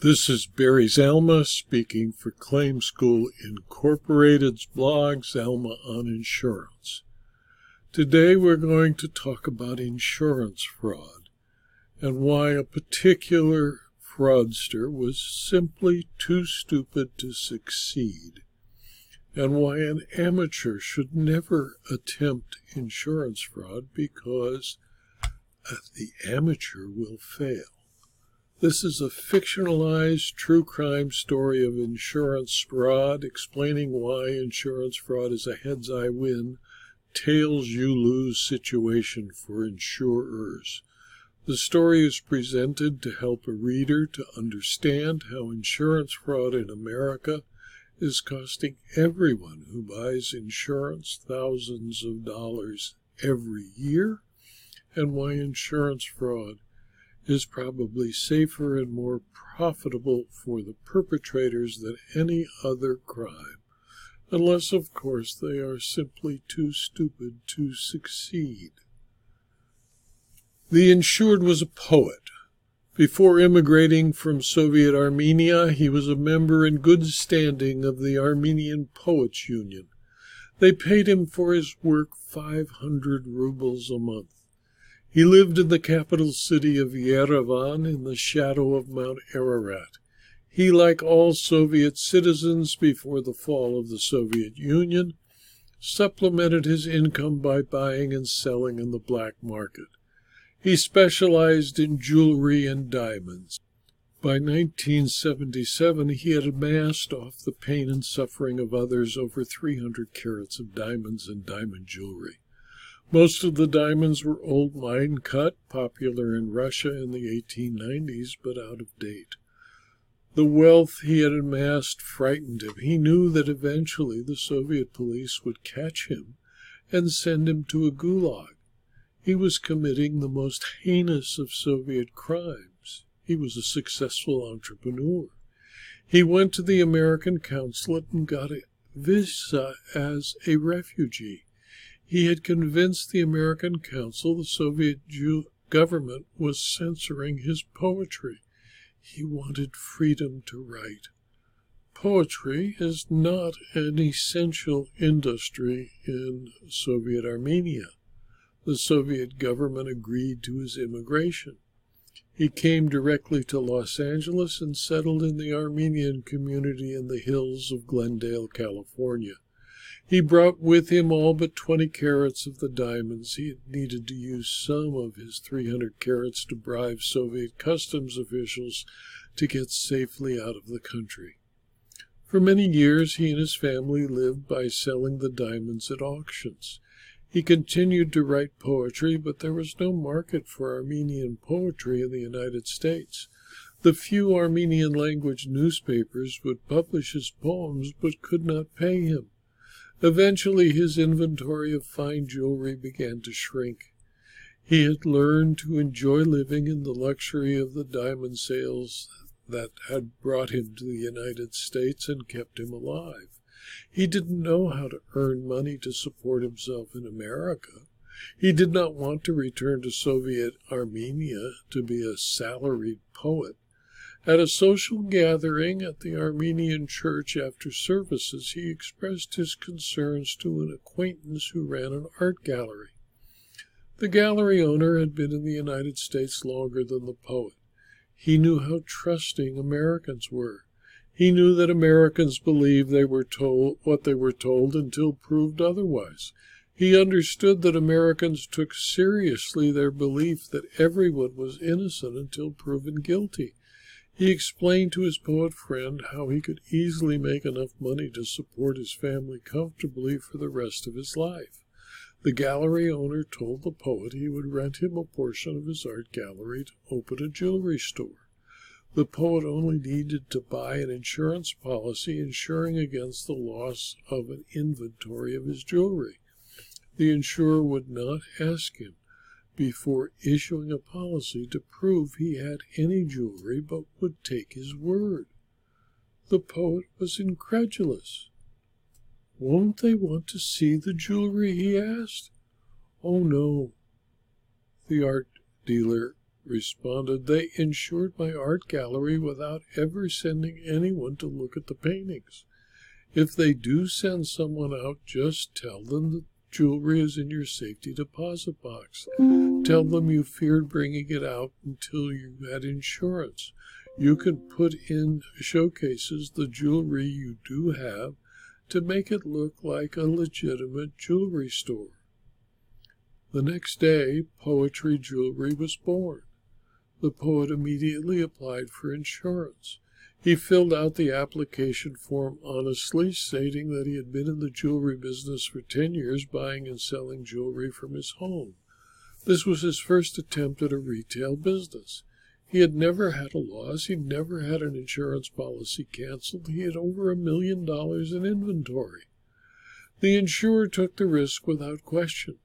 This is Barry Zalma speaking for Claim School Incorporated's blog, Zalma on Insurance. Today we're going to talk about insurance fraud and why a particular fraudster was simply too stupid to succeed, and why an amateur should never attempt insurance fraud because the amateur will fail. This is a fictionalized true crime story of insurance fraud, explaining why insurance fraud is a heads I win, tails you lose situation for insurers. The story is presented to help a reader to understand how insurance fraud in America is costing everyone who buys insurance thousands of dollars every year, and why insurance fraud is probably safer and more profitable for the perpetrators than any other crime, unless, of course, they are simply too stupid to succeed. The insured was a poet. Before immigrating from Soviet Armenia, he was a member in good standing of the Armenian Poets Union. They paid him for his work 500 rubles a month. He lived in the capital city of Yerevan in the shadow of Mount Ararat. He, like all Soviet citizens before the fall of the Soviet Union, supplemented his income by buying and selling in the black market. He specialized in jewelry and diamonds. By 1977, he had amassed off the pain and suffering of others over 300 carats of diamonds and diamond jewelry. Most of the diamonds were old mine cut, popular in Russia in the 1890s, but out of date. The wealth he had amassed frightened him. He knew that eventually the Soviet police would catch him and send him to a gulag. He was committing the most heinous of Soviet crimes. He was a successful entrepreneur. He went to the American consulate and got a visa as a refugee. He had convinced the American consul the Soviet Jew government was censoring his poetry. He wanted freedom to write. Poetry is not an essential industry in Soviet Armenia. The Soviet government agreed to his immigration. He came directly to Los Angeles and settled in the Armenian community in the hills of Glendale, California. He brought with him all but 20 carats of the diamonds. He had needed to use some of his 300 carats to bribe Soviet customs officials to get safely out of the country. For many years, he and his family lived by selling the diamonds at auctions. He continued to write poetry, but there was no market for Armenian poetry in the United States. The few Armenian language newspapers would publish his poems, but could not pay him. Eventually, his inventory of fine jewelry began to shrink. He had learned to enjoy living in the luxury of the diamond sales that had brought him to the United States and kept him alive. He didn't know how to earn money to support himself in America. He did not want to return to Soviet Armenia to be a salaried poet. At a social gathering at the Armenian church after services, he expressed his concerns to an acquaintance who ran an art gallery. The gallery owner had been in the United States longer than the poet. He knew how trusting Americans were. He knew that Americans believed they were told what they were told until proved otherwise. He understood that Americans took seriously their belief that everyone was innocent until proven guilty. He explained to his poet friend how he could easily make enough money to support his family comfortably for the rest of his life. The gallery owner told the poet he would rent him a portion of his art gallery to open a jewelry store. The poet only needed to buy an insurance policy insuring against the loss of an inventory of his jewelry. The insurer would not ask him before issuing a policy to prove he had any jewelry, but would take his word. The poet was incredulous. Won't they want to see the jewelry? he asked. Oh, no. The art dealer responded. They insured my art gallery without ever sending anyone to look at the paintings. If they do send someone out, just tell them the jewelry is in your safety deposit box. Tell them you feared bringing it out until you had insurance. You can put in showcases the jewelry you do have to make it look like a legitimate jewelry store. The next day, Poetry Jewelry was born. The poet immediately applied for insurance. He filled out the application form honestly, stating that he had been in the jewelry business for 10 years, buying and selling jewelry from his home. This was his first attempt at a retail business. He had never had a loss. He'd never had an insurance policy canceled. He had over a million dollars in inventory. The insurer took the risk without question.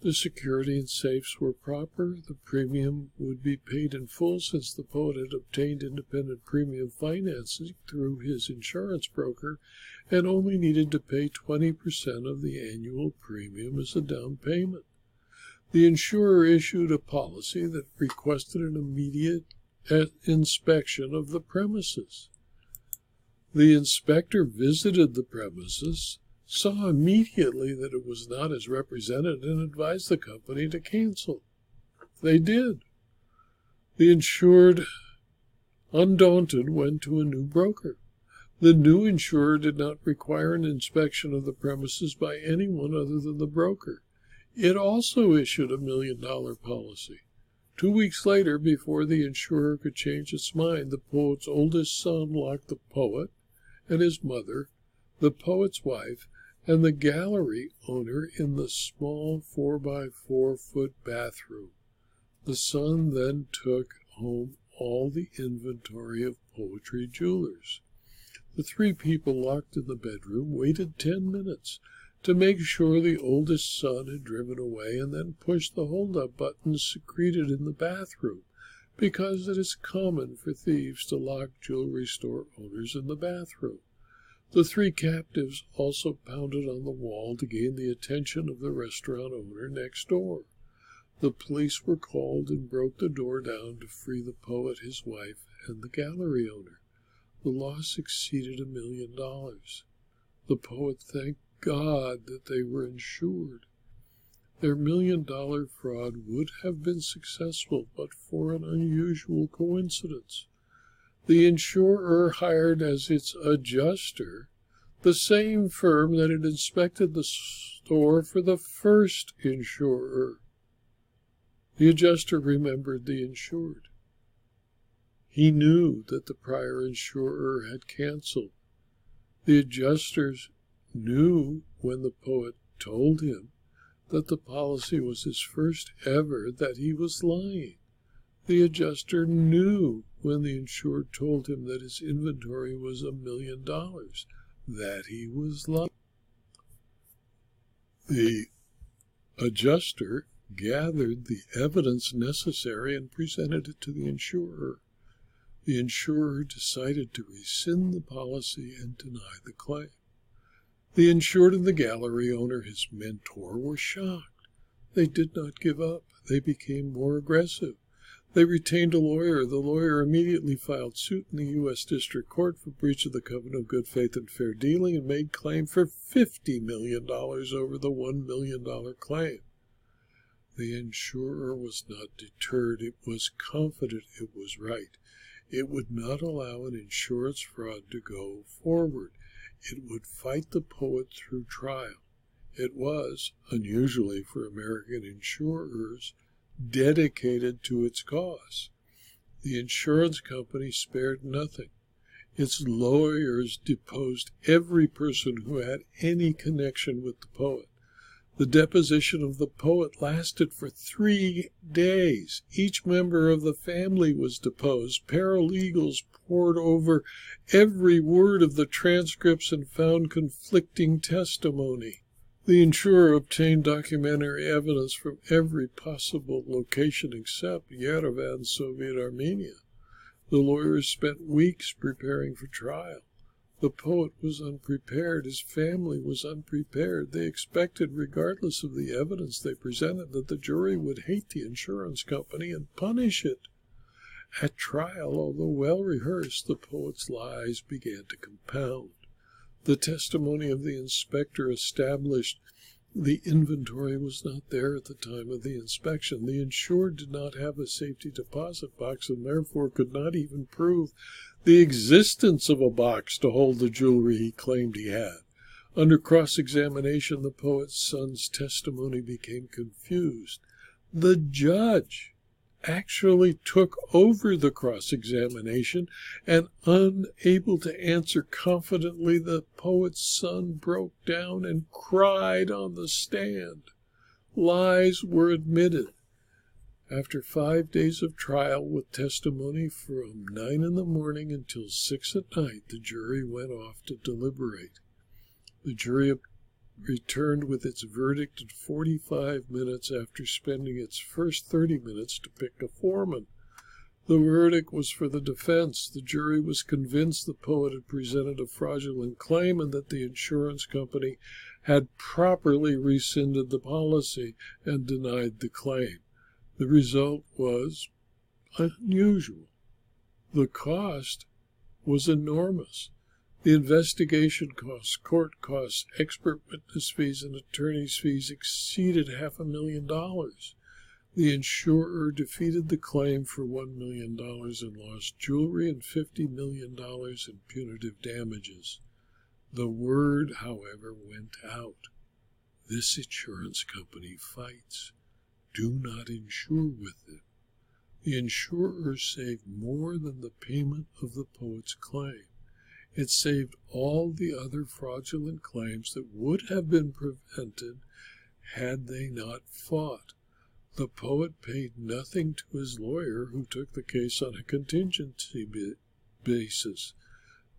The security and safes were proper. The premium would be paid in full since the poet had obtained independent premium financing through his insurance broker and only needed to pay 20% of the annual premium as a down payment. The insurer issued a policy that requested an immediate eh, inspection of the premises. The inspector visited the premises saw immediately that it was not as represented and advised the company to cancel. They did. The insured, undaunted, went to a new broker. The new insurer did not require an inspection of the premises by anyone other than the broker. It also issued a million dollar policy. Two weeks later, before the insurer could change its mind, the poet's oldest son locked the poet and his mother, the poet's wife, and the gallery owner in the small four by four foot bathroom. The son then took home all the inventory of poetry jewelers. The three people locked in the bedroom waited ten minutes to make sure the oldest son had driven away and then pushed the hold up button secreted in the bathroom because it is common for thieves to lock jewelry store owners in the bathroom. The three captives also pounded on the wall to gain the attention of the restaurant owner next door. The police were called and broke the door down to free the poet, his wife, and the gallery owner. The loss exceeded a million dollars. The poet thanked God that they were insured. Their million dollar fraud would have been successful but for an unusual coincidence. The insurer hired as its adjuster the same firm that had inspected the store for the first insurer. The adjuster remembered the insured. He knew that the prior insurer had canceled. The adjusters knew when the poet told him that the policy was his first ever that he was lying. The adjuster knew when the insured told him that his inventory was a million dollars that he was lying. The adjuster gathered the evidence necessary and presented it to the insurer. The insurer decided to rescind the policy and deny the claim. The insured and the gallery owner, his mentor, were shocked. They did not give up. They became more aggressive. They retained a lawyer. The lawyer immediately filed suit in the U.S. District Court for breach of the covenant of good faith and fair dealing and made claim for $50 million over the $1 million claim. The insurer was not deterred. It was confident it was right. It would not allow an insurance fraud to go forward. It would fight the poet through trial. It was, unusually for American insurers, dedicated to its cause. The insurance company spared nothing. Its lawyers deposed every person who had any connection with the poet. The deposition of the poet lasted for three days. Each member of the family was deposed. Paralegals pored over every word of the transcripts and found conflicting testimony. The insurer obtained documentary evidence from every possible location except Yerevan, Soviet Armenia. The lawyers spent weeks preparing for trial. The poet was unprepared. His family was unprepared. They expected, regardless of the evidence they presented, that the jury would hate the insurance company and punish it. At trial, although well rehearsed, the poet's lies began to compound. The testimony of the inspector established the inventory was not there at the time of the inspection. The insured did not have a safety deposit box and therefore could not even prove the existence of a box to hold the jewelry he claimed he had. Under cross examination, the poet's son's testimony became confused. The judge actually took over the cross examination, and unable to answer confidently, the poet's son broke down and cried on the stand. Lies were admitted. After five days of trial with testimony from nine in the morning until six at night, the jury went off to deliberate. The jury returned with its verdict in 45 minutes after spending its first 30 minutes to pick a foreman. The verdict was for the defense. The jury was convinced the poet had presented a fraudulent claim and that the insurance company had properly rescinded the policy and denied the claim. The result was unusual. The cost was enormous. The investigation costs, court costs, expert witness fees, and attorney's fees exceeded half a million dollars. The insurer defeated the claim for $1 million in lost jewelry and $50 million in punitive damages. The word, however, went out. This insurance company fights do not insure with them. The insurer saved more than the payment of the poet's claim. It saved all the other fraudulent claims that would have been prevented had they not fought. The poet paid nothing to his lawyer, who took the case on a contingency basis.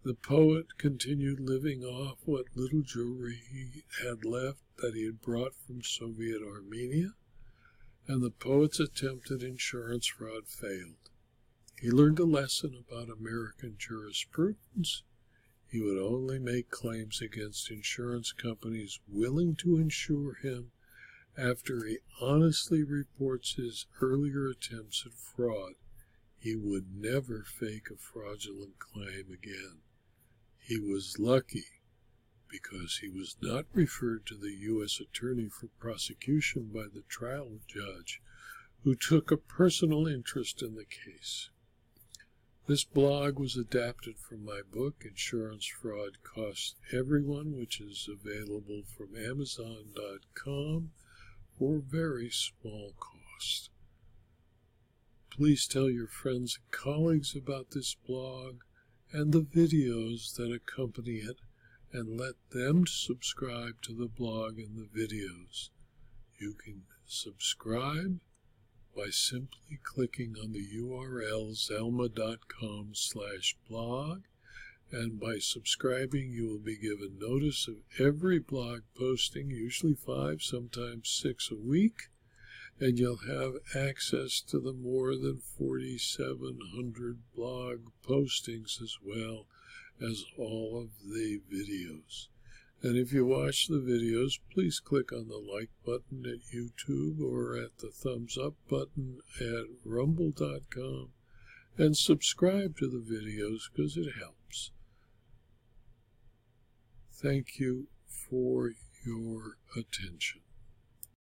The poet continued living off what little jewelry he had left that he had brought from Soviet Armenia and the poet's attempt at insurance fraud failed. He learned a lesson about American jurisprudence. He would only make claims against insurance companies willing to insure him after he honestly reports his earlier attempts at fraud. He would never fake a fraudulent claim again. He was lucky because he was not referred to the U.S. Attorney for prosecution by the trial judge, who took a personal interest in the case. This blog was adapted from my book, Insurance Fraud Costs Everyone, which is available from Amazon.com for very small cost. Please tell your friends and colleagues about this blog and the videos that accompany it and let them subscribe to the blog and the videos. You can subscribe by simply clicking on the URL zalma.com slash blog and by subscribing you will be given notice of every blog posting, usually five, sometimes six a week, and you'll have access to the more than 4,700 blog postings as well as all of the videos. And if you watch the videos, please click on the like button at YouTube or at the thumbs up button at rumble.com and subscribe to the videos because it helps. Thank you for your attention.